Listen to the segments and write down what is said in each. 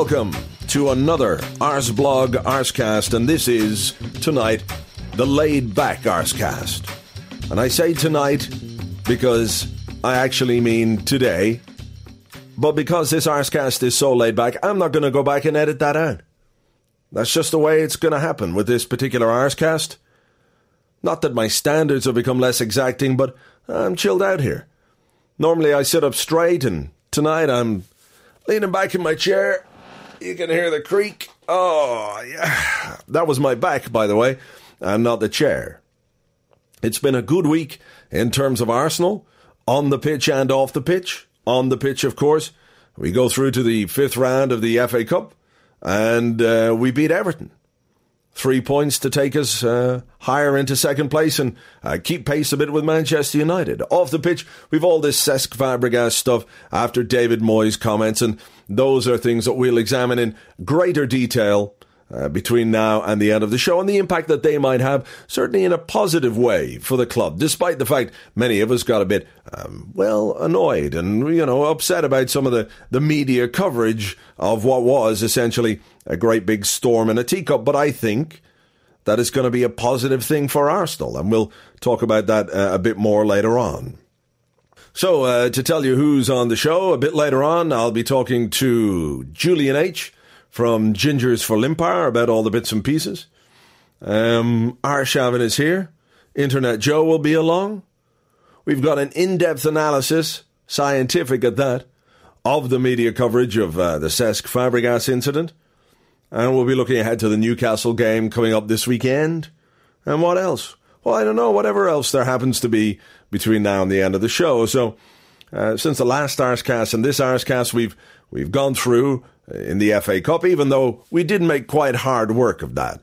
Welcome to another Arseblog Arsecast, and this is tonight the laid back Arsecast. And I say tonight because I actually mean today, but because this Arsecast is so laid back, I'm not going to go back and edit that out. That's just the way it's going to happen with this particular Arsecast. Not that my standards have become less exacting, but I'm chilled out here. Normally I sit up straight, and tonight I'm leaning back in my chair. You can hear the creak. Oh, yeah. That was my back, by the way, and not the chair. It's been a good week in terms of Arsenal, on the pitch and off the pitch. On the pitch, of course. We go through to the fifth round of the FA Cup, and uh, we beat Everton. Three points to take us uh, higher into second place and uh, keep pace a bit with Manchester United. Off the pitch, we've all this Cesc Fabregas stuff after David Moyes' comments, and those are things that we'll examine in greater detail uh, between now and the end of the show and the impact that they might have, certainly in a positive way for the club, despite the fact many of us got a bit, um, well, annoyed and, you know, upset about some of the, the media coverage of what was essentially a great big storm in a teacup. But I think that is going to be a positive thing for Arsenal, and we'll talk about that uh, a bit more later on. So, uh, to tell you who's on the show, a bit later on, I'll be talking to Julian H from Gingers for Limpar about all the bits and pieces. Um, Arshavin is here. Internet Joe will be along. We've got an in depth analysis, scientific at that, of the media coverage of uh, the Cesc Fabregas incident. And we'll be looking ahead to the Newcastle game coming up this weekend. And what else? Well, I don't know, whatever else there happens to be between now and the end of the show. So, uh, since the last Arsecast and this Arsecast, we've we've gone through in the FA Cup, even though we did make quite hard work of that.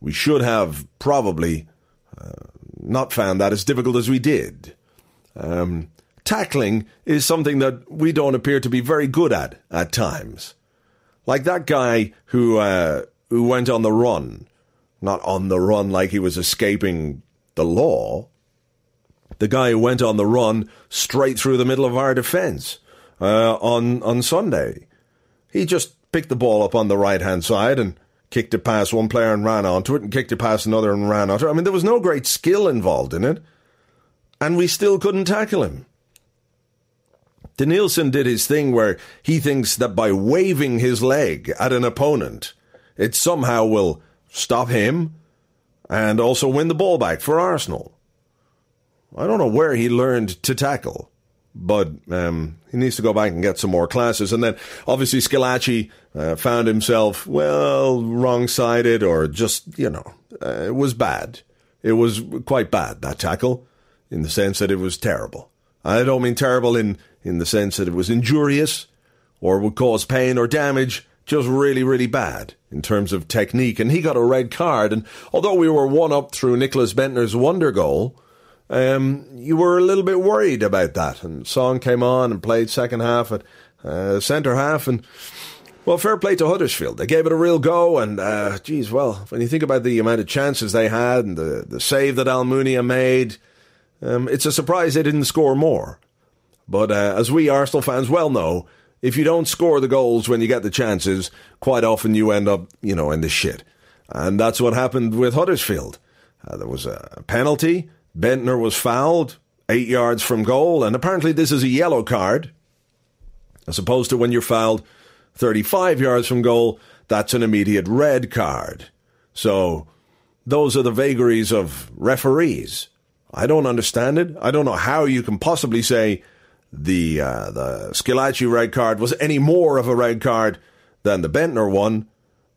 We should have probably uh, not found that as difficult as we did. Um, tackling is something that we don't appear to be very good at at times. Like that guy who uh, who went on the run, not on the run like he was escaping the law. The guy who went on the run straight through the middle of our defence uh, on on Sunday. He just picked the ball up on the right hand side and kicked it past one player and ran onto it, and kicked it past another and ran onto it. I mean, there was no great skill involved in it, and we still couldn't tackle him. Denilson did his thing where he thinks that by waving his leg at an opponent, it somehow will stop him and also win the ball back for Arsenal. I don't know where he learned to tackle but um, he needs to go back and get some more classes. And then obviously Squillaci uh, found himself, well, wrong sided or just, you know, uh, it was bad. It was quite bad, that tackle, in the sense that it was terrible. I don't mean terrible in, in the sense that it was injurious or would cause pain or damage, just really, really bad in terms of technique. And he got a red card. And although we were one up through Nicklas Bendtner's wonder goal, um, you were a little bit worried about that. And Song came on and played second half at uh, centre half, and well, fair play to Huddersfield. They gave it a real go, and uh, geez, well, when you think about the amount of chances they had and the the save that Almunia made, um, it's a surprise they didn't score more. But uh, as we Arsenal fans well know, if you don't score the goals when you get the chances, quite often you end up, you know, in the shit. And that's what happened with Huddersfield. Uh, there was a penalty. Bendtner was fouled eight yards from goal, and apparently this is a yellow card, as opposed to when you're fouled 35 yards from goal, that's an immediate red card. So those are the vagaries of referees. I don't understand it. I don't know how you can possibly say the uh, the Squillaci red card was any more of a red card than the Bendtner one.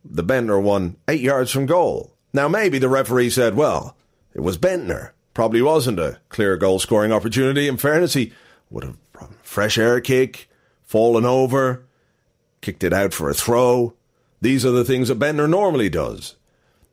The Bendtner one eight yards from goal. Now maybe the referee said, well, it was Bendtner. Probably wasn't a clear goal scoring opportunity. In fairness, he would have fresh air kick, fallen over, kicked it out for a throw. These are the things a Bender normally does.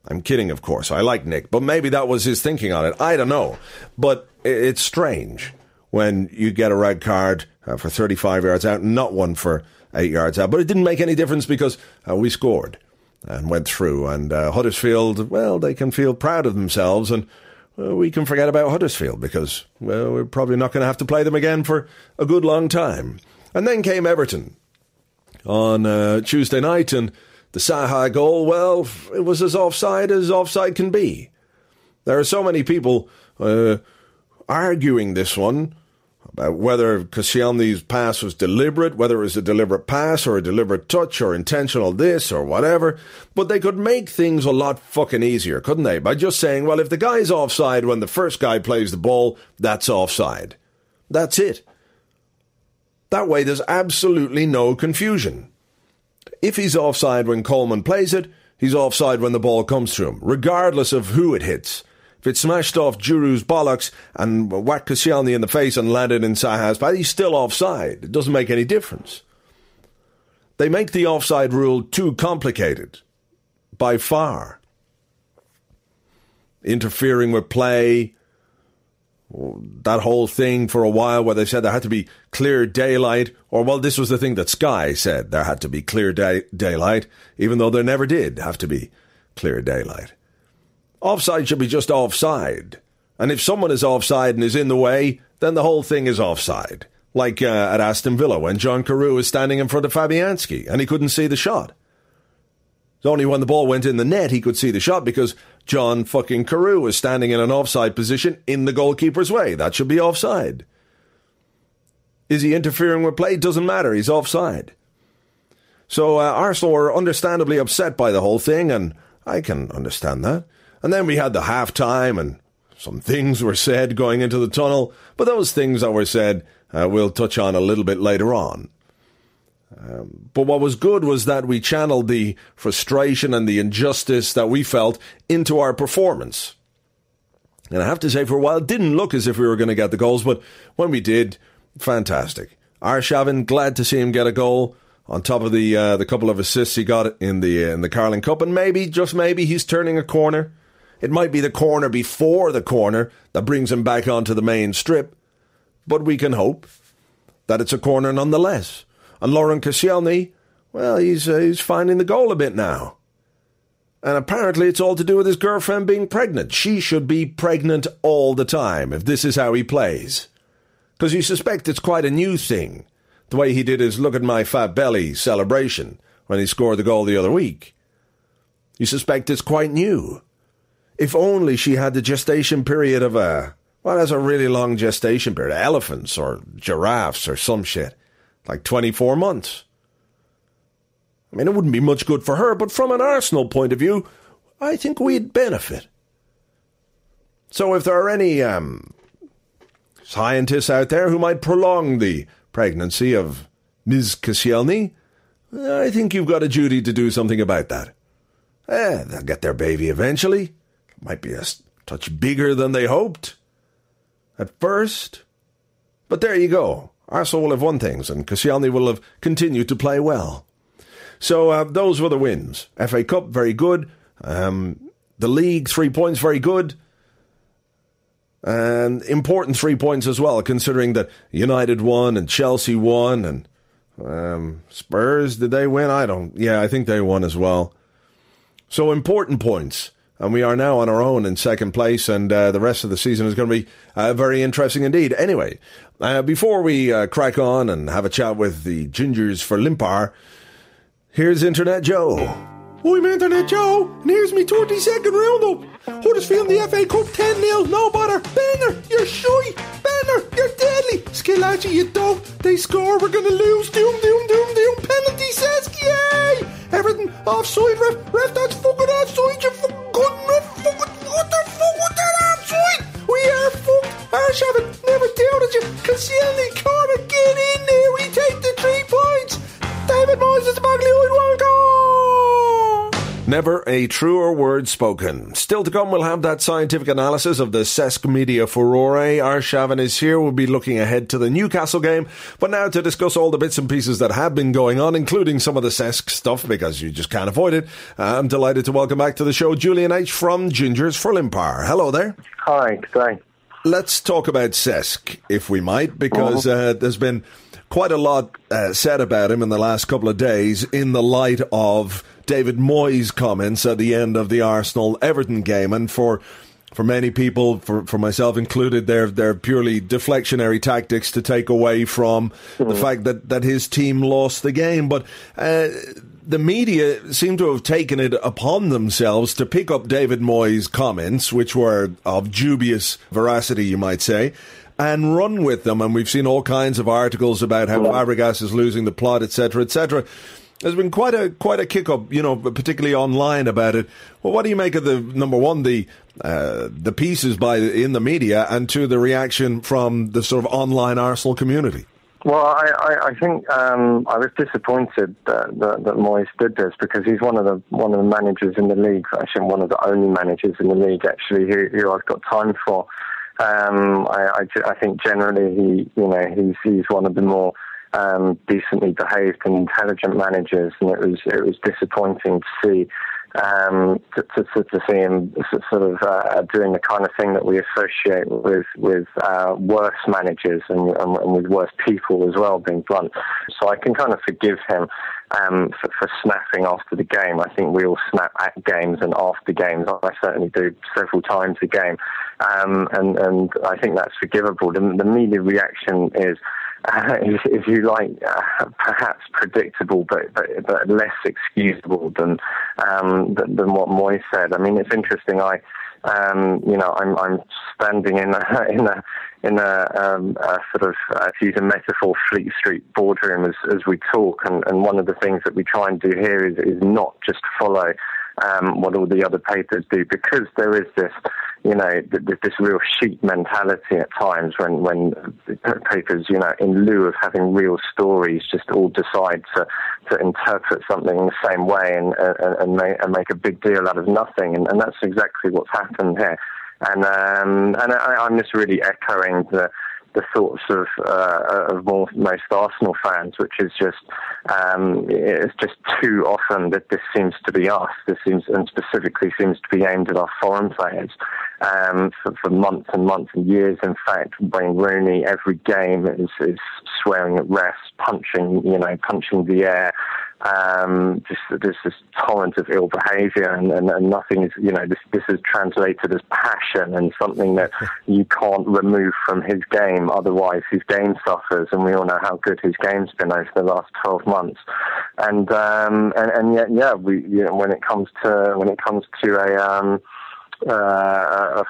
I'm kidding, of course. I like Nick, but maybe that was his thinking on it. I don't know. But it's strange when you get a red card uh, for 35 yards out, not one for eight yards out. But it didn't make any difference because uh, we scored and went through. And uh, Huddersfield, well, they can feel proud of themselves, and we can forget about Huddersfield because, well, we're probably not going to have to play them again for a good long time. And then came Everton on uh, Tuesday night, and the Saha goal, well, it was as offside as offside can be. There are so many people uh, arguing this one about whether Koscielny's pass was deliberate, whether it was a deliberate pass or a deliberate touch or intentional this or whatever. But they could make things a lot fucking easier, couldn't they? By just saying, well, if the guy's offside when the first guy plays the ball, that's offside. That's it. That way, there's absolutely no confusion. If he's offside when Coleman plays it, he's offside when the ball comes to him, regardless of who it hits. If it smashed off Djourou's bollocks and whacked Koscielny in the face and landed in Saha's path, he's still offside. It doesn't make any difference. They make the offside rule too complicated, by far. Interfering with play, that whole thing for a while where they said there had to be clear daylight, or well, this was the thing that Sky said there had to be clear day- daylight, even though there never did have to be clear daylight. Offside should be just offside. And if someone is offside and is in the way, then the whole thing is offside. Like uh, at Aston Villa when John Carew was standing in front of Fabianski and he couldn't see the shot. It's only when the ball went in the net he could see the shot because John fucking Carew was standing in an offside position in the goalkeeper's way. That should be offside. Is he interfering with play? Doesn't matter. He's offside. So uh, Arsenal were understandably upset by the whole thing, and I can understand that. And then we had the half time, and some things were said going into the tunnel, but those things that were said uh, we'll touch on a little bit later on. Um, but what was good was that we channeled the frustration and the injustice that we felt into our performance. And I have to say, for a while, it didn't look as if we were going to get the goals, but when we did, fantastic. Arshavin, glad to see him get a goal on top of the uh, the couple of assists he got in the uh, in the Carling Cup, and maybe just maybe he's turning a corner. It might be the corner before the corner that brings him back onto the main strip, but we can hope that it's a corner nonetheless. And Laurent Koscielny, well, he's uh, he's finding the goal a bit now. And apparently it's all to do with his girlfriend being pregnant. She should be pregnant all the time if this is how he plays. Because you suspect it's quite a new thing, the way he did his look at my fat belly celebration when he scored the goal the other week. You suspect it's quite new. If only she had the gestation period of a, well, that's a really long gestation period, elephants or giraffes or some shit, like 24 months. I mean, it wouldn't be much good for her, but from an Arsenal point of view, I think we'd benefit. So if there are any um, scientists out there who might prolong the pregnancy of Ms. Koscielny, I think you've got a duty to do something about that. Eh, they'll get their baby eventually. Might be a touch bigger than they hoped at first. But there you go. Arsenal will have won things, and Koscielny will have continued to play well. So uh, those were the wins. FA Cup, very good. Um, the league, three points, very good. And important three points as well, considering that United won and Chelsea won and um, Spurs, did they win? I don't. Yeah, I think they won as well. So important points and we are now on our own in second place, and uh, the rest of the season is going to be uh, very interesting indeed. Anyway, uh, before we uh, crack on and have a chat with the Gingers for Limpar, here's Internet Joe. I'm Internet Joe, and here's me 30 second roundup. Huddersfield in the FA Cup 10 0, no bother. Banner, you're shy. Banner, you're deadly. Squillaci, you dope. They score, we're gonna lose. Doom, doom, doom, doom. Penalty says, yay! Everything offside, ref. Ref, that's fucking offside, you fucking fucking, what the fuck was that I'm? We are fucked. I shall never doubted you, you only can't get in there, we take the three points. David Moyes is smuggling one goal a truer word spoken. Still to come, we'll have that scientific analysis of the Cesc media furore. Arshavin is here. We'll be looking ahead to the Newcastle game. But now to discuss all the bits and pieces that have been going on, including some of the Cesc stuff, because you just can't avoid it. I'm delighted to welcome back to the show Julian H. from Gingers for Limpar. Hello there. Hi, good. Let's talk about Cesc, if we might, because uh, there's been quite a lot uh, said about him in the last couple of days in the light of David Moyes' comments at the end of the Arsenal Everton game. And for for many people, for, for myself included, they're they're purely deflectionary tactics to take away from mm-hmm. the fact that, that his team lost the game. But uh, the media seem to have taken it upon themselves to pick up David Moyes' comments, which were of dubious veracity, you might say, and run with them. And we've seen all kinds of articles about how Fabregas is losing the plot, etc., etc. There's been quite a quite a kick up, you know, particularly online about it. Well, what do you make of the number one the uh, the pieces by in the media, and two the reaction from the sort of online Arsenal community? Well, I, I, I think um, I was disappointed that, that, that Moyes did this because he's one of the one of the managers in the league, actually one of the only managers in the league actually who, who I've got time for. Um, I, I, I, think generally he, you know, he's he's one of the more um, decently behaved and intelligent managers, and it was it was disappointing to see um, to, to, to, see him sort of uh, doing the kind of thing that we associate with with uh, worse managers and, and, and, with worse people as well, being blunt. So I can kind of forgive him um, for, for, snapping after the game. I think we all snap at games and after games. I certainly do several times a game, um, and and I think that's forgivable. The, the media reaction is if, if, you like, uh, perhaps predictable, but, but, but less excusable than, um, than, than what Moy said. I mean, it's interesting. I, um, you know, I'm I'm standing in a in a in a, um, a sort of uh, to use a metaphor, Fleet Street boardroom as as we talk, and, and one of the things that we try and do here is is not just follow um, what all the other papers do, because there is this, you know, this real sheep mentality at times when when papers, you know, in lieu of having real stories, just all decide to to interpret something in the same way and and, and, make, and make a big deal out of nothing, and, and that's exactly what's happened here. And um, and I, I'm just really echoing the the thoughts of uh, of most Arsenal fans, which is just um, it's just too often that this seems to be us. This seems and specifically seems to be aimed at our foreign players um, for, for, months and months and years. In fact, Wayne Rooney every game is, is swearing at refs, punching you know punching the air um, just there's this torrent of ill behaviour, and, and, and, nothing is, you know, this this is translated as passion and something that you can't remove from his game. Otherwise, his game suffers, and we all know how good his game's been over the last 12 months. And um, and, and yet, yeah, we you know, when it comes to when it comes to a um, uh,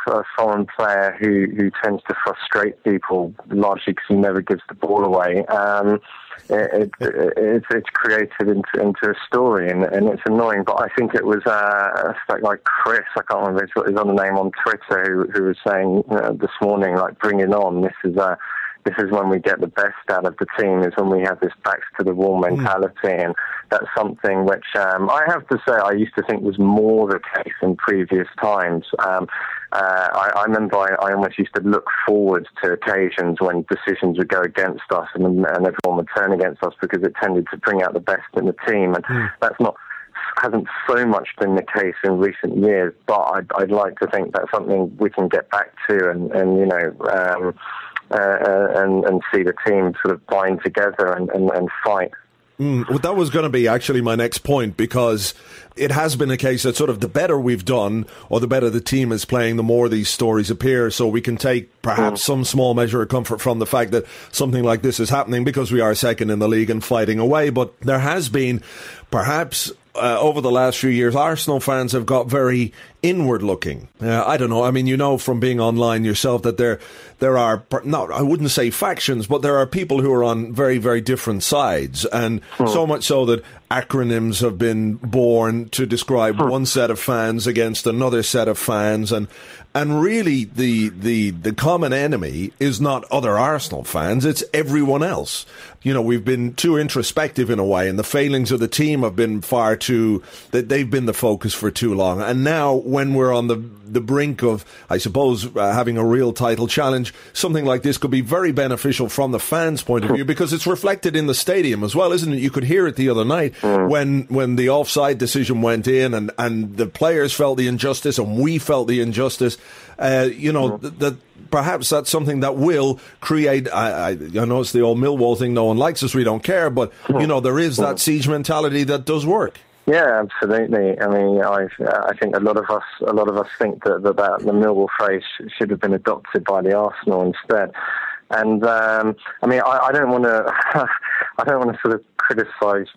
a, a, foreign player who, who tends to frustrate people largely because he never gives the ball away. Um, it, it, it's, it's created into, into a story and, and it's annoying. But I think it was uh, like Chris, I can't remember his, his other name on Twitter, who, who was saying uh, this morning, like, bring it on. This is a this is when we get the best out of the team, is when we have this backs to the wall hmm. mentality. Mm. And that's something which um, I have to say I used to think was more the case in previous times. Um, uh, I, I, remember I, I, almost used to look forward to occasions when decisions would go against us and, and everyone would turn against us because it tended to bring out the best in the team. And mm. that's not hasn't so much been the case in recent years, but I'd, I'd, like to think that's something we can get back to and, and you know, um, uh, uh, and, and see the team sort of bind together and, and, and fight. Mm, well, that was going to be actually my next point because it has been a case that sort of the better we've done or the better the team is playing, the more these stories appear. So we can take perhaps mm. some small measure of comfort from the fact that something like this is happening because we are second in the league and fighting away. But there has been perhaps uh, over the last few years, Arsenal fans have got very inward looking. Uh, I don't know. I mean, you know from being online yourself that there there are not I wouldn't say factions, but there are people who are on very very different sides, and hmm. so much so that acronyms have been born to describe hmm. one set of fans against another set of fans, and and really, the, the, the common enemy is not other Arsenal fans, it's everyone else. You know, we've been too introspective in a way, and the failings of the team have been far too, that they've been the focus for too long. And now, when we're on the, the brink of, I suppose, uh, having a real title challenge, something like this could be very beneficial from the fans' point of view because it's reflected in the stadium as well, isn't it? You could hear it the other night mm. when, when the offside decision went in and, and the players felt the injustice and we felt the injustice uh, you know, mm-hmm. that perhaps that's something that will create. I, I, I, know it's the old Millwall thing. No one likes us. We don't care. But you know, there is that mm-hmm. siege mentality that does work. Yeah, absolutely. I mean, I I think a lot of us a lot of us think that that, that the Millwall phrase should have been adopted by the Arsenal instead. And um, I mean, I, I don't want to I don't want to sort of criticise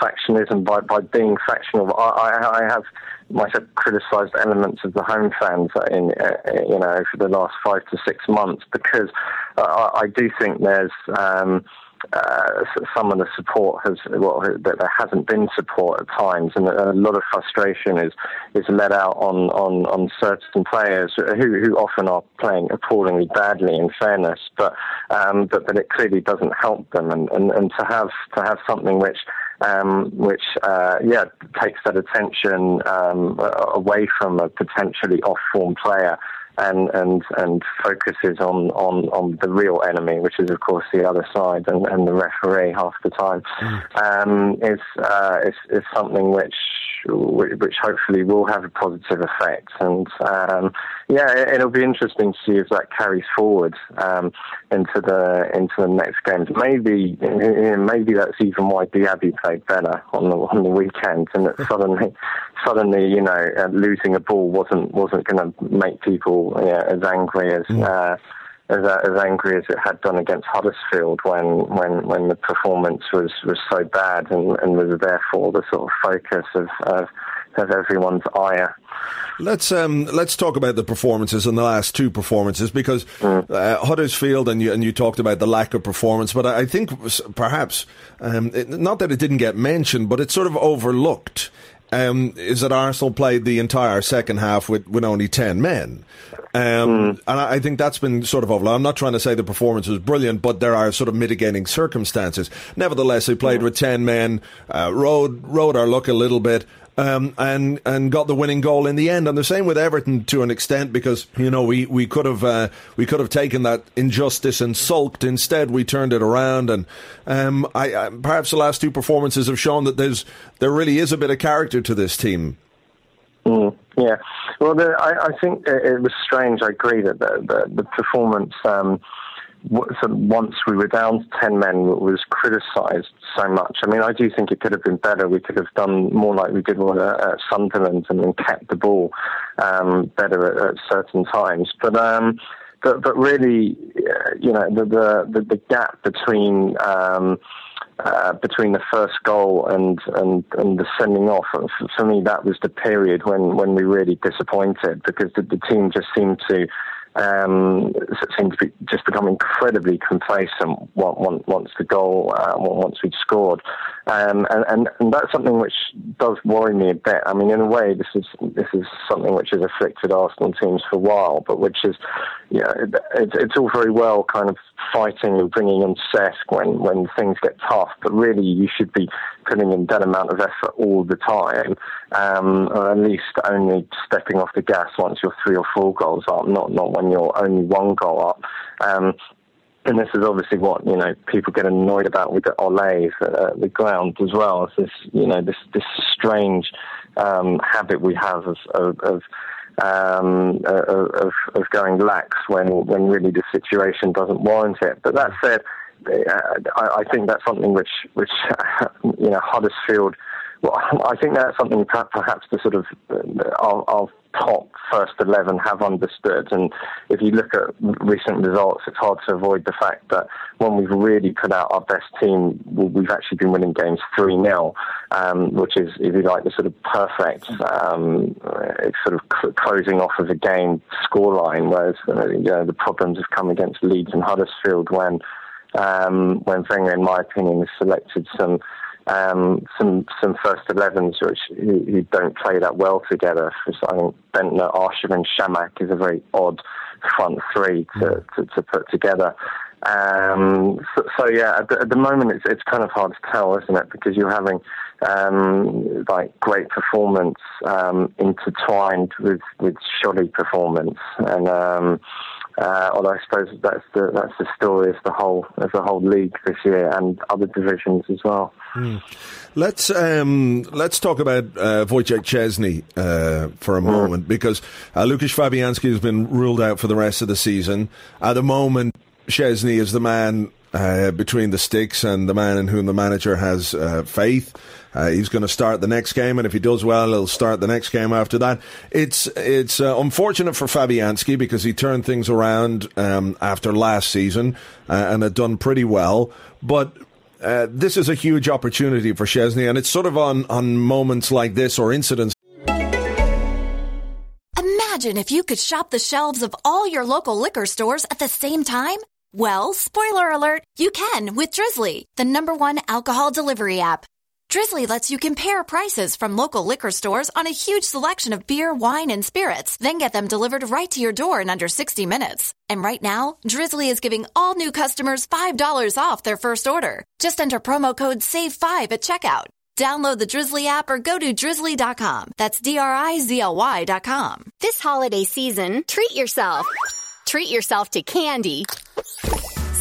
factionism by by being factional. I, I, I have have criticised elements of the home fans in uh, you know for the last five to six months because uh, I do think there's um, uh, some of the support has well that there hasn't been support at times, and a lot of frustration is is let out on on, on certain players who who often are playing appallingly badly. In fairness, but um, but but it clearly doesn't help them, and, and, and to have to have something which um, which uh, yeah takes that attention um, away from a potentially off-form player and and and focuses on, on, on the real enemy, which is of course the other side and, and the referee half the time, mm. um, is, uh, is is something which which hopefully will have a positive effect. And um, yeah, and it, will be interesting to see if that carries forward um, into the into the next games. Maybe maybe that's even why Diaby played better on the on the weekend, and that suddenly suddenly you know uh, losing a ball wasn't wasn't going to make people as angry as. Mm. Uh, as, as angry as it had done against Huddersfield when, when, when the performance was, was so bad and, and was therefore the sort of focus of, of, of everyone's ire. Let's um, let's talk about the performances in the last two performances because mm. uh, Huddersfield and you and you talked about the lack of performance, but I think perhaps um, it, not that it didn't get mentioned, but it's sort of overlooked. Um, is that Arsenal played the entire second half with, with only 10 men. Um, mm. And I, think that's been sort of overlooked. I'm not trying to say the performance was brilliant, but there are sort of mitigating circumstances. Nevertheless, they played mm. with 10 men, uh, rode, rode our luck a little bit. Um, and and got the winning goal in the end. And the same with Everton to an extent because you know we, we could have uh, we could have taken that injustice and sulked. Instead, we turned it around. And um, I, I, perhaps the last two performances have shown that there's there really is a bit of character to this team. Mm, yeah, well, the, I, I, think it was strange. I agree that the, the, the performance. Um, once we were down to 10 men was criticised so much. I mean, I do think it could have been better. We could have done more like we did at Sunderland and kept the ball um, better at, at, certain times. But um, but, but really, uh, you know, the, the, the, gap between um, uh, between the first goal and, and, and the sending off, for me, that was the period when, when we really disappointed because the, the team just seemed to um, seemed to be just become incredibly complacent once the goal, uh, once we'd scored, um, and, and, and that's something which does worry me a bit. I mean, in a way, this is this is something which has afflicted Arsenal teams for a while, but which is, you know, it, it's, it's all very well kind of fighting and bringing in Cesc when when things get tough, but really you should be putting in that amount of effort all the time, um, or at least only stepping off the gas once you're three or four goals up, not not when you're only one goal up. Um, and this is obviously what you know people get annoyed about with the Olays at the ground as well. It's this you know this this strange um, habit we have of, of, of um, of, of going lax when when really the situation doesn't warrant it. But that said, I, I think that's something which which you know Huddersfield well, I think that's something perhaps the sort of uh, our, our top first 11 have understood. And if you look at recent results, it's hard to avoid the fact that when we've really put out our best team, we've actually been winning games 3 0, um, which is, if you like, the sort of perfect um, sort of closing off of a game scoreline, whereas uh, you know, the problems have come against Leeds and Huddersfield when. Um, when Wenger, in my opinion, has selected some um, some some first 11s which who, who, don't play that well together. So I think Bendtner, Archer, and Chamakh is a very odd front three to, mm. to, to put together. Um, so, so, yeah, at the, at the, moment it's it's kind of hard to tell, isn't it? Because you're having um, like great performance um, intertwined with with shoddy performance, and um, uh, although I suppose that's the that's the story of the whole of the whole league this year and other divisions as well. Mm. Let's um, let's talk about uh, Wojciech Szczesny uh, for a mm. moment because uh, Lukasz Fabianski has been ruled out for the rest of the season. At the moment, Szczesny is the man uh, between the sticks and the man in whom the manager has uh, faith. Uh, he's going to start the next game, and if he does well, he'll start the next game after that. It's it's uh, unfortunate for Fabianski because he turned things around um, after last season uh, and had done pretty well, but. Uh, this is a huge opportunity for Szczesny, and it's sort of on, on moments like this or incidents. Imagine if you could shop the shelves of all your local liquor stores at the same time. Well, spoiler alert, you can with Drizly, the number one alcohol delivery app. Drizly lets you compare prices from local liquor stores on a huge selection of beer, wine, and spirits, then get them delivered right to your door in under 60 minutes. And right now, Drizly is giving all new customers $5 off their first order. Just enter promo code SAVE5 at checkout. Download the Drizly app or go to drizly.com. That's D R I Z L Y.com. This holiday season, treat yourself. Treat yourself to candy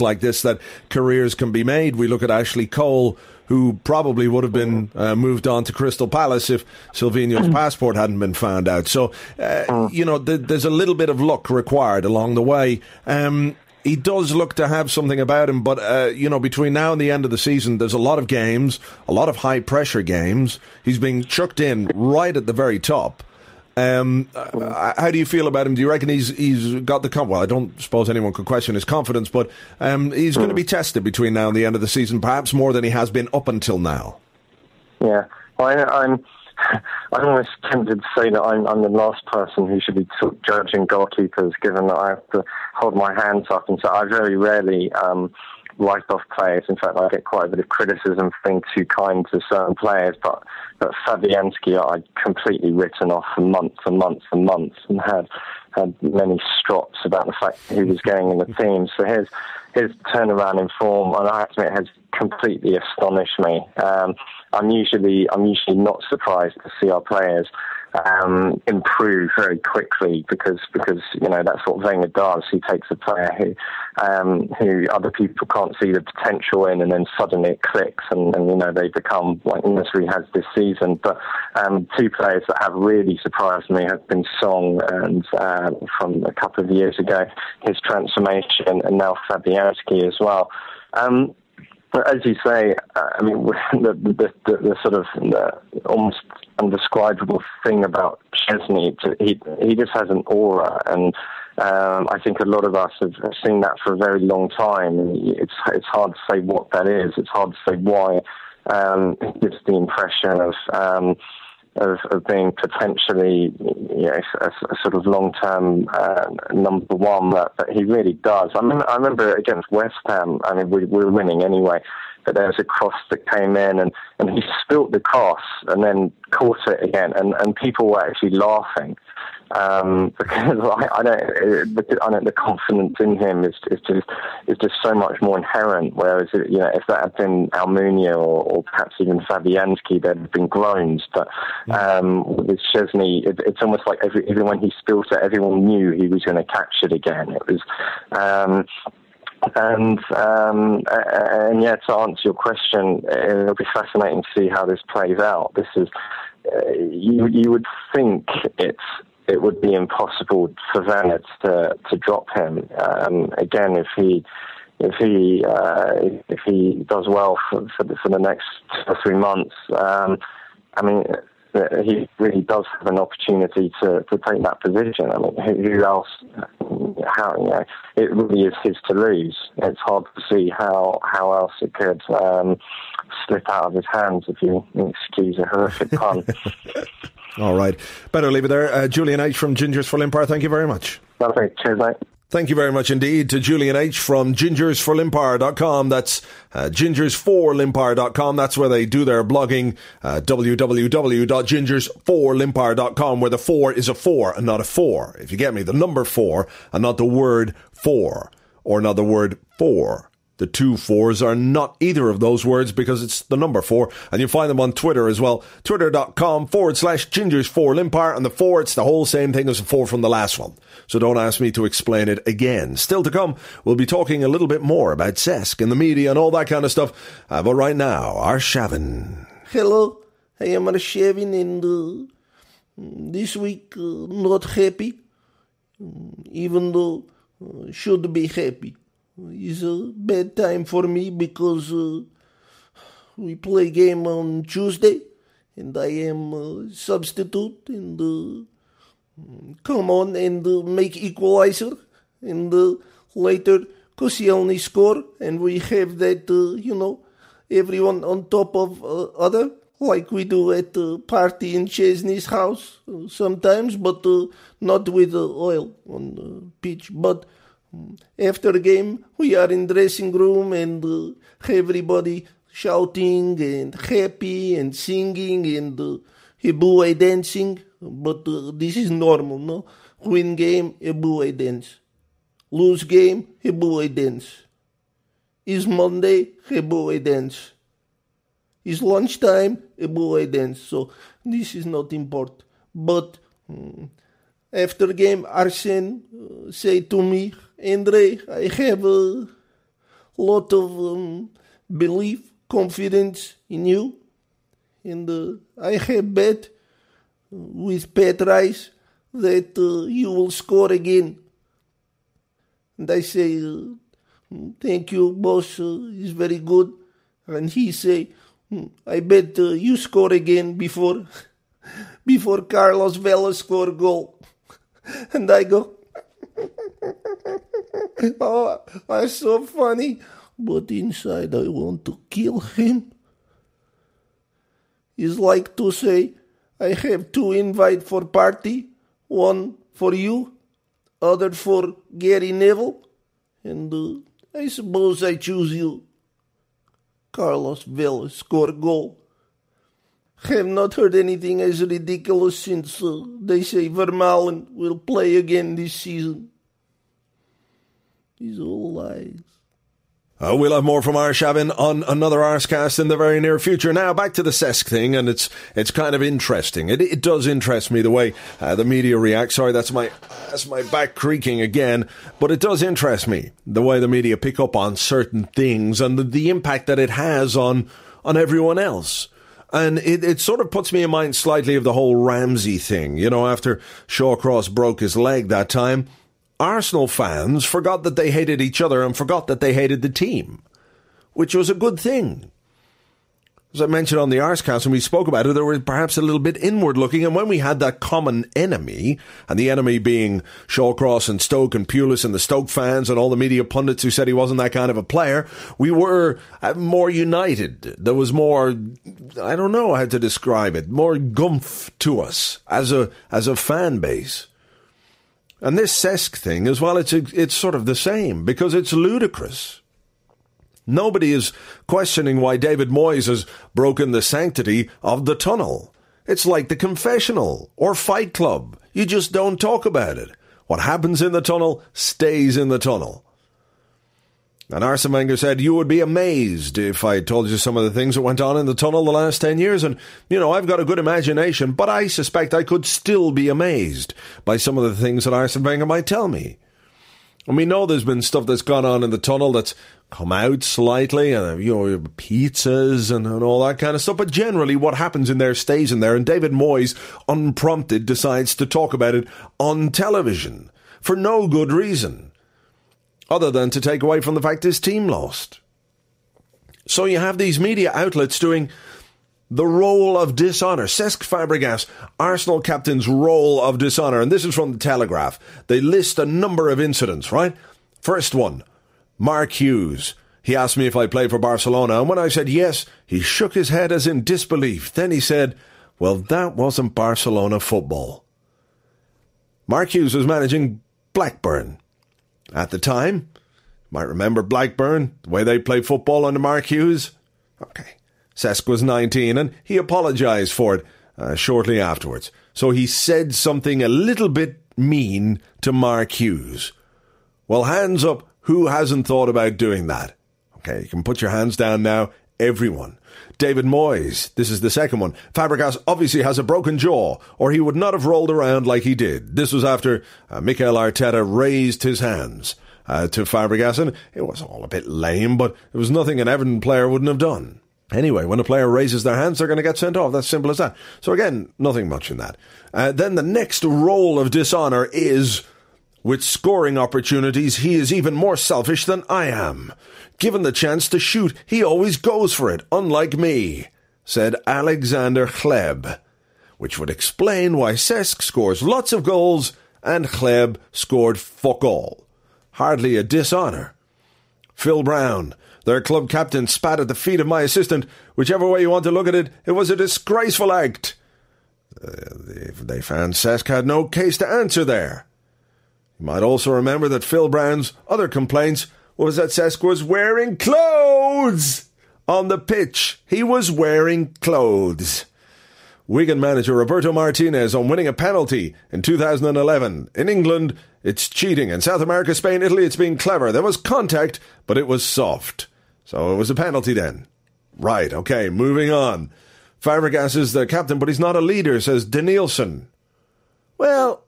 like this that careers can be made. We look at Ashley Cole, who probably would have been uh, moved on to Crystal Palace if Silvinho's mm. passport hadn't been found out. So, uh, mm. you know, th- there's a little bit of luck required along the way. Um, he does look to have something about him, but uh, you know, between now and the end of the season, there's a lot of games, a lot of high pressure games. He's being chucked in right at the very top. Um, uh, how do you feel about him? Do you reckon he's he's got the com- well? I don't suppose anyone could question his confidence, but um, he's going to be tested between now and the end of the season, perhaps more than he has been up until now. Yeah, well, I, I'm. I'm almost tempted to say that I'm, I'm the last person who should be t- judging goalkeepers, given that I have to hold my hands up, and so I very rarely um, write off players. In fact, I get quite a bit of criticism for being too kind to certain players, but, but Fabianski I'd completely written off for months and months and months and had had many strops about the fact that he was going in the team. So his his turnaround in form, and I have to admit, has completely astonished me. Um, I'm usually I'm usually not surprised to see our players um, improve very quickly because because you know that's what Wenger does. He takes a player who um, who other people can't see the potential in, and then suddenly it clicks, and, and you know they become like Nasri has this season. But um, two players that have really surprised me have been Song and uh, from a couple of years ago, his transformation, and now Fabianski as well. Um, but as you say, uh, I mean, the, the, the, the sort of the almost undescribable thing about Szczesny, he he just has an aura, and um, I think a lot of us have, have seen that for a very long time. It's it's hard to say what that is. It's hard to say why. Um, it gives the impression of um, of, of being potentially you know, a, a sort of long term uh, number one that, that, he really does. I, mean, I remember against West Ham, I mean, we, we were winning anyway, but there was a cross that came in and, and he spilt the cross and then caught it again, and, and people were actually laughing. Um, because I, I don't, I don't, the confidence in him is, is just is just so much more inherent. Whereas you know, if that had been Almunia or, or perhaps even Fabianski, there'd have been groans. But um, with Szczesny, it, it's almost like every, even when he spilt it, everyone knew he was going to catch it again. It was. Um, and um, and yeah, to answer your question, it'll be fascinating to see how this plays out. This is uh, you you would think it's it would be impossible for Zenit to to drop him um, again if he if he uh, if he does well for for the, for the next two or three months. Um, I mean, he really does have an opportunity to, to take that position. I mean, who else? How you know, it really is his to lose. It's hard to see how how else it could um, slip out of his hands, if you excuse a horrific pun. All right, better leave it there. Uh, Julian H from Gingers for Limpar. Thank you very much. Lovely. Cheers, mate. Thank you very much indeed to Julian H from gingersforlimpar.com. That's uh, gingersforlimpar.com. That's where they do their blogging. Uh, www.gingersforlimpar.com, where the four is a four and not a four. If you get me, the number four and not the word four or not the word four. The two fours are not either of those words because it's the number four. And you find them on Twitter as well. Twitter.com forward slash gingers four limpar. And the four, it's the whole same thing as the four from the last one. So don't ask me to explain it again. Still to come, we'll be talking a little bit more about Cesc and the media and all that kind of stuff. Uh, but right now, Arshavin. Hello, I am Arshavin and uh, this week uh, not happy, even though uh, should be happy is a bad time for me because uh, we play game on Tuesday and I am a substitute and uh, come on and uh, make equalizer and uh, later Koscielny score and we have that uh, you know everyone on top of uh, other like we do at the party in Szczesny's house sometimes but not with oil on the pitch. But after game, we are in dressing room and uh, everybody shouting and happy and singing and uh, dancing. But uh, this is normal, no? Win game, Hebrew dance. Lose game, Hebrew dance. Is Monday, Hebrew dance. Is lunchtime, Hebrew dance. So this is not important. But um, after game, Arsene uh, say to me, Andre, I have a lot of um, belief, confidence in you, and uh, I have bet with Pat Rice that uh, you will score again. And I say, uh, thank you, boss, uh, it's very good. And he say, hmm, I bet uh, you score again before before Carlos Vela score goal. and I go, oh, that's so funny. But inside, I want to kill him. It's like to say, I have two invite for party, one for you, other for Gary Neville, and uh, I suppose I choose you. Carlos Vela score goal. Have not heard anything as ridiculous since uh, they say Vermaelen will play again this season. These all lies. Uh, we'll have more from Arshavin on another Arsecast in the very near future. Now back to the Cesc thing, and it's it's kind of interesting. It, it does interest me the way uh, the media react. Sorry, that's my that's my back creaking again, but it does interest me the way the media pick up on certain things and the, the impact that it has on on everyone else. And it, it sort of puts me in mind slightly of the whole Ramsey thing. You know, after Shawcross broke his leg that time, Arsenal fans forgot that they hated each other and forgot that they hated the team, which was a good thing. As I mentioned on the Arsecast, when we spoke about it, there was perhaps a little bit inward looking. And when we had that common enemy, and the enemy being Shawcross and Stoke and Pulis and the Stoke fans and all the media pundits who said he wasn't that kind of a player, we were uh, more united. There was more, I don't know how to describe it, more gumph to us as a, as a fan base. And this Cesc thing as well, it's, it's sort of the same because it's ludicrous. Nobody is questioning why David Moyes has broken the sanctity of the tunnel. It's like the confessional or fight club. You just don't talk about it. What happens in the tunnel stays in the tunnel. And Arsene Wenger said, You would be amazed if I told you some of the things that went on in the tunnel the last 10 years. And, you know, I've got a good imagination, but I suspect I could still be amazed by some of the things that Arsene Wenger might tell me. And we know there's been stuff that's gone on in the tunnel that's come out slightly, and, uh, you know, pizzas and, and all that kind of stuff. But generally, what happens in there stays in there. And David Moyes, unprompted, decides to talk about it on television for no good reason other than to take away from the fact his team lost. So you have these media outlets doing the role of dishonour. Cesc Fabregas, Arsenal captain's role of dishonour. And this is from the Telegraph. They list a number of incidents, right? First one, Mark Hughes. He asked me if I played for Barcelona, and when I said yes, he shook his head as in disbelief. Then he said, Well, that wasn't Barcelona football. Mark Hughes was managing Blackburn. At the time, might remember Blackburn, the way they played football under Mark Hughes. Okay. Cesc was 19 and he apologised for it uh, shortly afterwards. So he said something a little bit mean to Mark Hughes. Well, hands up, who hasn't thought about doing that? Okay, you can put your hands down now. Everyone. David Moyes, this is the second one. Fabregas obviously has a broken jaw, or he would not have rolled around like he did. This was after uh, Mikel Arteta raised his hands uh, to Fabregas, and it was all a bit lame, but it was nothing an Everton player wouldn't have done. Anyway, when a player raises their hands, they're going to get sent off. That's simple as that. So again, nothing much in that. Uh, then the next role of dishonour is with scoring opportunities, he is even more selfish than I am. Given the chance to shoot, he always goes for it, unlike me, said Alexander Hleb, which would explain why Cesc scores lots of goals and Hleb scored fuck all. Hardly a dishonour. Phil Brown, their club captain, spat at the feet of my assistant. Whichever way you want to look at it, it was a disgraceful act. Uh, they, found Cesc had no case to answer there. You might also remember that Phil Brown's other complaints was that Cesc was wearing clothes on the pitch. He was wearing clothes. Wigan manager Roberto Martinez on winning a penalty in 2011. In England, it's cheating. In South America, Spain, Italy, it's being clever. There was contact, but it was soft. So it was a penalty then. Right, okay, moving on. Fabregas is the captain, but he's not a leader, says Denilson. Well,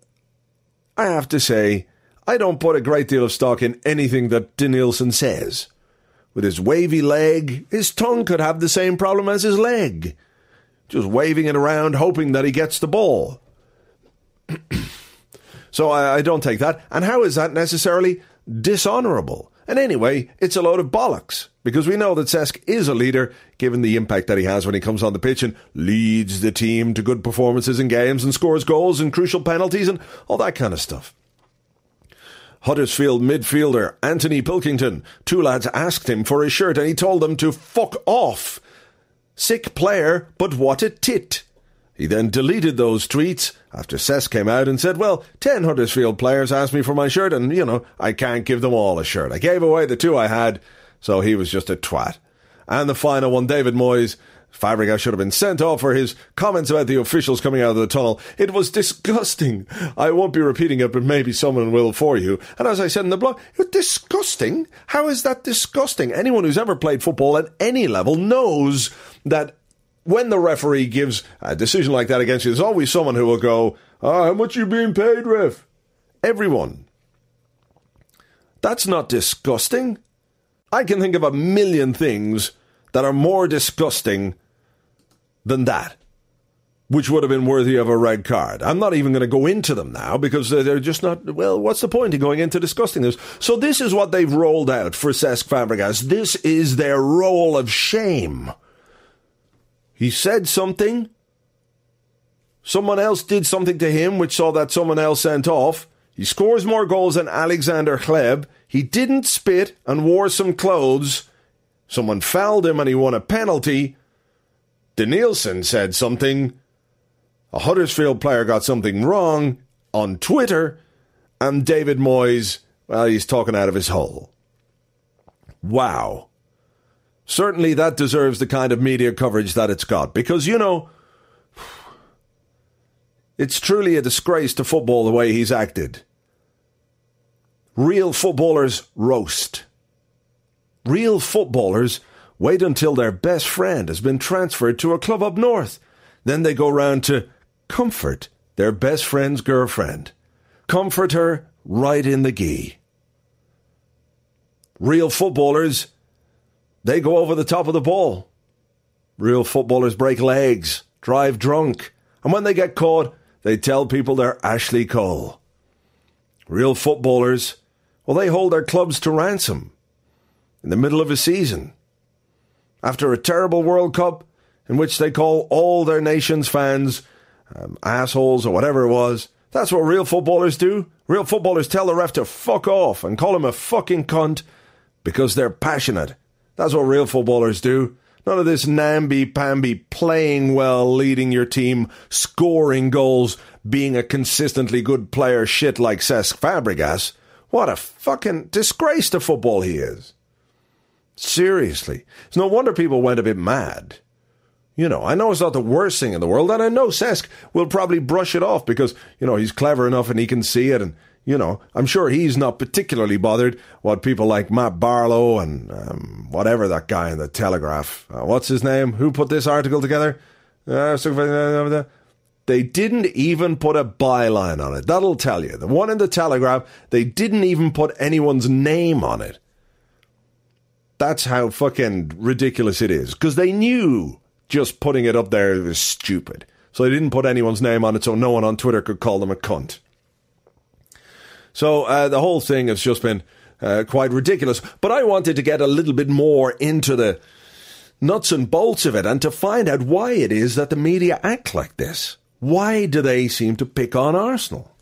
I have to say, I don't put a great deal of stock in anything that Denilson says. With his wavy leg, his tongue could have the same problem as his leg. Just waving it around, hoping that he gets the ball. so I, I, don't take that. And how is that necessarily dishonourable? And anyway, it's a load of bollocks because we know that Cesc is a leader, given the impact that he has when he comes on the pitch and leads the team to good performances in games and scores goals and crucial penalties and all that kind of stuff. Huddersfield midfielder Anthony Pilkington, two lads asked him for his shirt and he told them to fuck off. Sick player, but what a tit. He then deleted those tweets after Cesc came out and said, Well, 10 Huddersfield players asked me for my shirt, and, you know, I can't give them all a shirt. I gave away the two I had, so he was just a twat. And the final one, David Moyes. Fabregas should have been sent off for his comments about the officials coming out of the tunnel. It was disgusting. I won't be repeating it, but maybe someone will for you. And as I said in the blog, it's disgusting. How is that disgusting? Anyone who's ever played football at any level knows that when the referee gives a decision like that against you, there's always someone who will go, oh, how much you being paid, ref? Everyone. That's not disgusting. I can think of a million things that are more disgusting than that, which would have been worthy of a red card. I'm not even going to go into them now because they're just not, well, what's the point in going into discussing this? So this is what they've rolled out for Cesc Fabregas. This is their roll of shame. He said something. Someone else did something to him, which saw that someone else sent off. He scores more goals than Alexander Hleb. He didn't spit and wore some clothes. Someone fouled him and he won a penalty. Denilson said something. A Huddersfield player got something wrong on Twitter. And David Moyes, well, he's talking out of his hole. Wow. Certainly that deserves the kind of media coverage that it's got. Because, you know, It's truly a disgrace to football the way he's acted. Real footballers roast. Real footballers wait until their best friend has been transferred to a club up north. Then they go round to comfort their best friend's girlfriend. Comfort her right in the gee. Real footballers, they go over the top of the ball. Real footballers break legs, drive drunk, and when they get caught, they tell people they're Ashley Cole. Real footballers, well, they hold their clubs to ransom in the middle of a season. After a terrible World Cup, in which they call all their nation's fans um, assholes or whatever it was, that's what real footballers do. Real footballers tell the ref to fuck off and call him a fucking cunt because they're passionate. That's what real footballers do. None of this namby-pamby playing well, leading your team, scoring goals, being a consistently good player shit like Cesc Fabregas. What a fucking disgrace to football he is. Seriously. It's no wonder people went a bit mad. You know, I know it's not the worst thing in the world, and I know Cesc will probably brush it off because, you know, he's clever enough and he can see it, and, you know, I'm sure he's not particularly bothered what people like Matt Barlow and um, whatever that guy in the Telegraph, uh, what's his name? Who put this article together? Uh, they didn't even put a byline on it. That'll tell you. The one in the Telegraph, they didn't even put anyone's name on it. That's how fucking ridiculous it is. Because they knew just putting it up there was stupid. So they didn't put anyone's name on it so no one on Twitter could call them a cunt. So uh, the whole thing has just been uh, quite ridiculous. But I wanted to get a little bit more into the nuts and bolts of it and to find out why it is that the media act like this. Why do they seem to pick on Arsenal?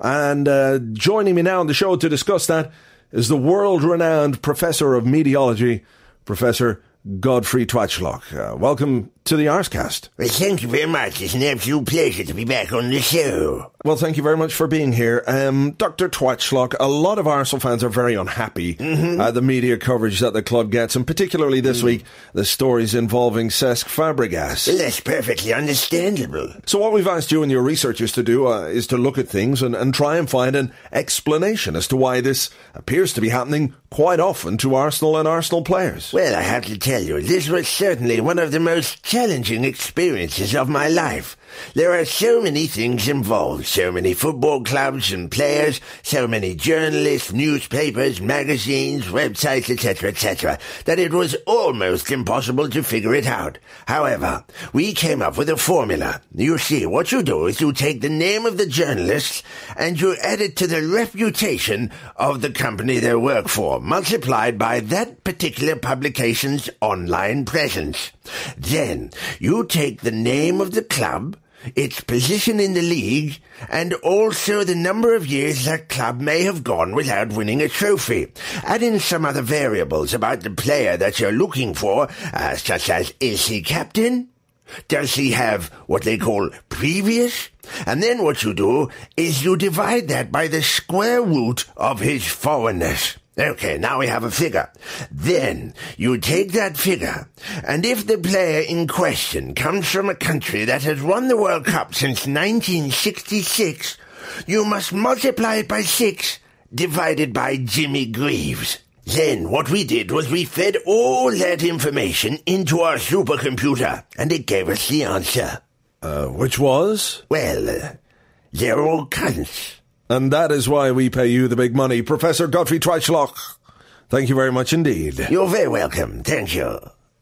And uh, joining me now on the show to discuss that is the world renowned professor of meteorology, Professor Godfrey Twatchlock. Uh, welcome to the Arsecast. Well, thank you very much. It's an absolute pleasure to be back on the show. Well, thank you very much for being here. Um, Dr. Twatchlock, a lot of Arsenal fans are very unhappy mm-hmm. uh, the media coverage that the club gets, and particularly this mm. week, the stories involving Cesc Fabregas. Well, that's perfectly understandable. So what we've asked you and your researchers to do uh, is to look at things and, and try and find an explanation as to why this appears to be happening quite often to Arsenal and Arsenal players. Well, I have to tell you, this was certainly one of the most challenging experiences of my life. There are so many things involved, so many football clubs and players, so many journalists, newspapers, magazines, websites, etc., etc., that it was almost impossible to figure it out. However, we came up with a formula. You see, what you do is you take the name of the journalists and you add it to the reputation of the company they work for, multiplied by that particular publication's online presence. Then you take the name of the club, its position in the league, and also the number of years that club may have gone without winning a trophy. Add in some other variables about the player that you're looking for, uh, such as is he captain? Does he have what they call previous? And then what you do is you divide that by the square root of his foreignness. Okay, now we have a figure. Then you take that figure, and if the player in question comes from a country that has won the World Cup since 1966, you must multiply it by six, divided by Jimmy Greaves. Then what we did was we fed all that information into our supercomputer, and it gave us the answer. Uh, which was? Well, uh, they're all cunts. And that is why we pay you the big money, Professor Godfrey Twitchlock. Thank you very much indeed. You're very welcome. Thank you.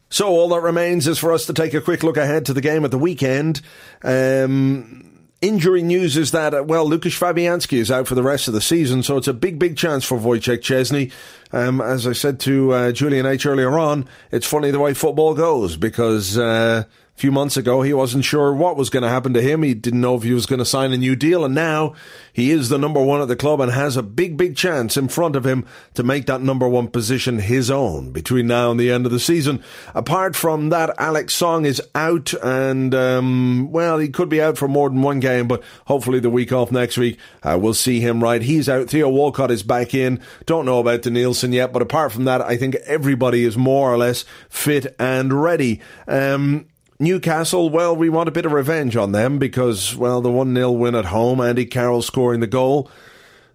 So all that remains is for us to take a quick look ahead to the game at the weekend. Um, injury news is that, uh, well, Lukas Fabianski is out for the rest of the season, so it's a big, big chance for Wojciech Szczesny. Um, as I said to uh, Julian H earlier on, it's funny the way football goes because uh, a few months ago, he wasn't sure what was going to happen to him. He didn't know if he was going to sign a new deal. And now he is the number one at the club and has a big, big chance in front of him to make that number one position his own between now and the end of the season. Apart from that, Alex Song is out and, um, well, he could be out for more than one game, but hopefully the week off next week, uh, we'll see him right. He's out. Theo Walcott is back in. Don't know about the Nielsen yet, but apart from that, I think everybody is more or less fit and ready. Um, Newcastle, well, we want a bit of revenge on them because, well, the 1 0 win at home, Andy Carroll scoring the goal.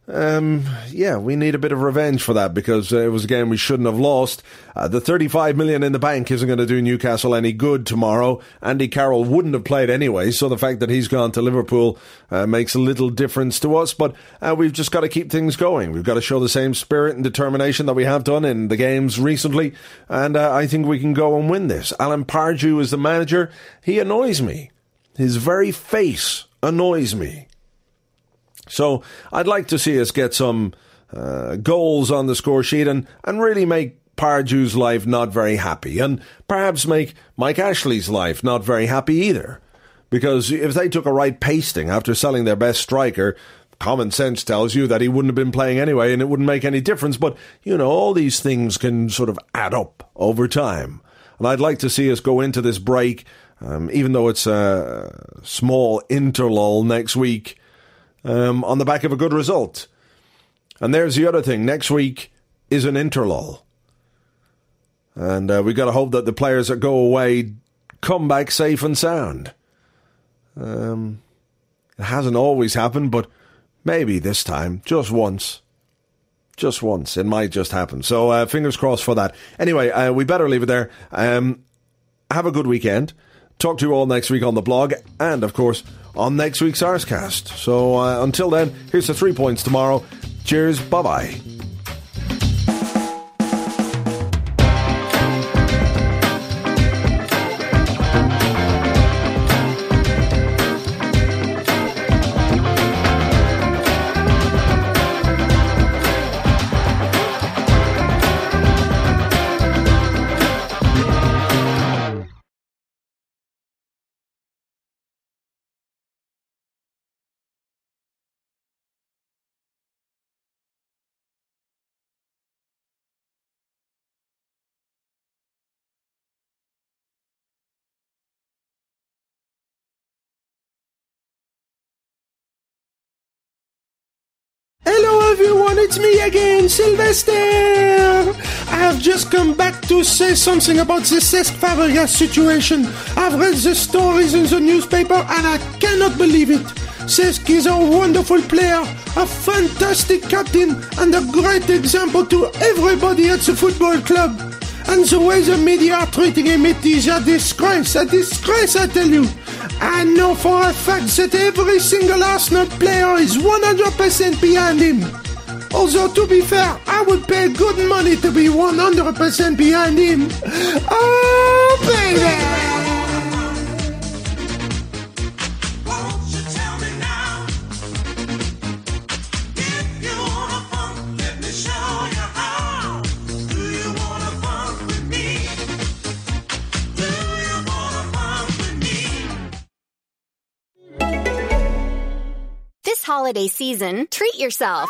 Um, yeah, we need a bit of revenge for that because uh, it was a game we shouldn't have lost. Uh, the 35 million in the bank isn't going to do Newcastle any good tomorrow. Andy Carroll wouldn't have played anyway, so the fact that he's gone to Liverpool uh, makes a little difference to us. But uh, we've just got to keep things going. We've got to show the same spirit and determination that we have done in the games recently, and uh, I think we can go and win this. Alan Pardew is the manager. He annoys me. His very face annoys me. So I'd like to see us get some uh, goals on the score sheet and, and really make Pardew's life not very happy, and perhaps make Mike Ashley's life not very happy either. Because if they took a right pasting after selling their best striker, common sense tells you that he wouldn't have been playing anyway and it wouldn't make any difference. But, you know, all these things can sort of add up over time. And I'd like to see us go into this break, um, even though it's a small interlull next week, um, on the back of a good result. And there's the other thing. Next week is an interlull. And uh, we've got to hope that the players that go away come back safe and sound. Um, it hasn't always happened, but maybe this time, just once. Just once. It might just happen. So uh, fingers crossed for that. Anyway, uh, we better leave it there. Um, have a good weekend. Talk to you all next week on the blog, and of course, on next week's Arsecast. So uh, until then, here's the three points tomorrow. Cheers, bye bye. It's me again, Sylvester! I have just come back to say something about the Cesc Fabregas situation. I've read the stories in the newspaper and I cannot believe it. Cesc is a wonderful player, a fantastic captain, and a great example to everybody at the football club. And the way the media are treating him, it is a disgrace, a disgrace, I tell you. I know for a fact that every single Arsenal player is 100% behind him. Although, to be fair, I would pay good money to be 100% behind him. Oh, baby! This holiday season, treat yourself.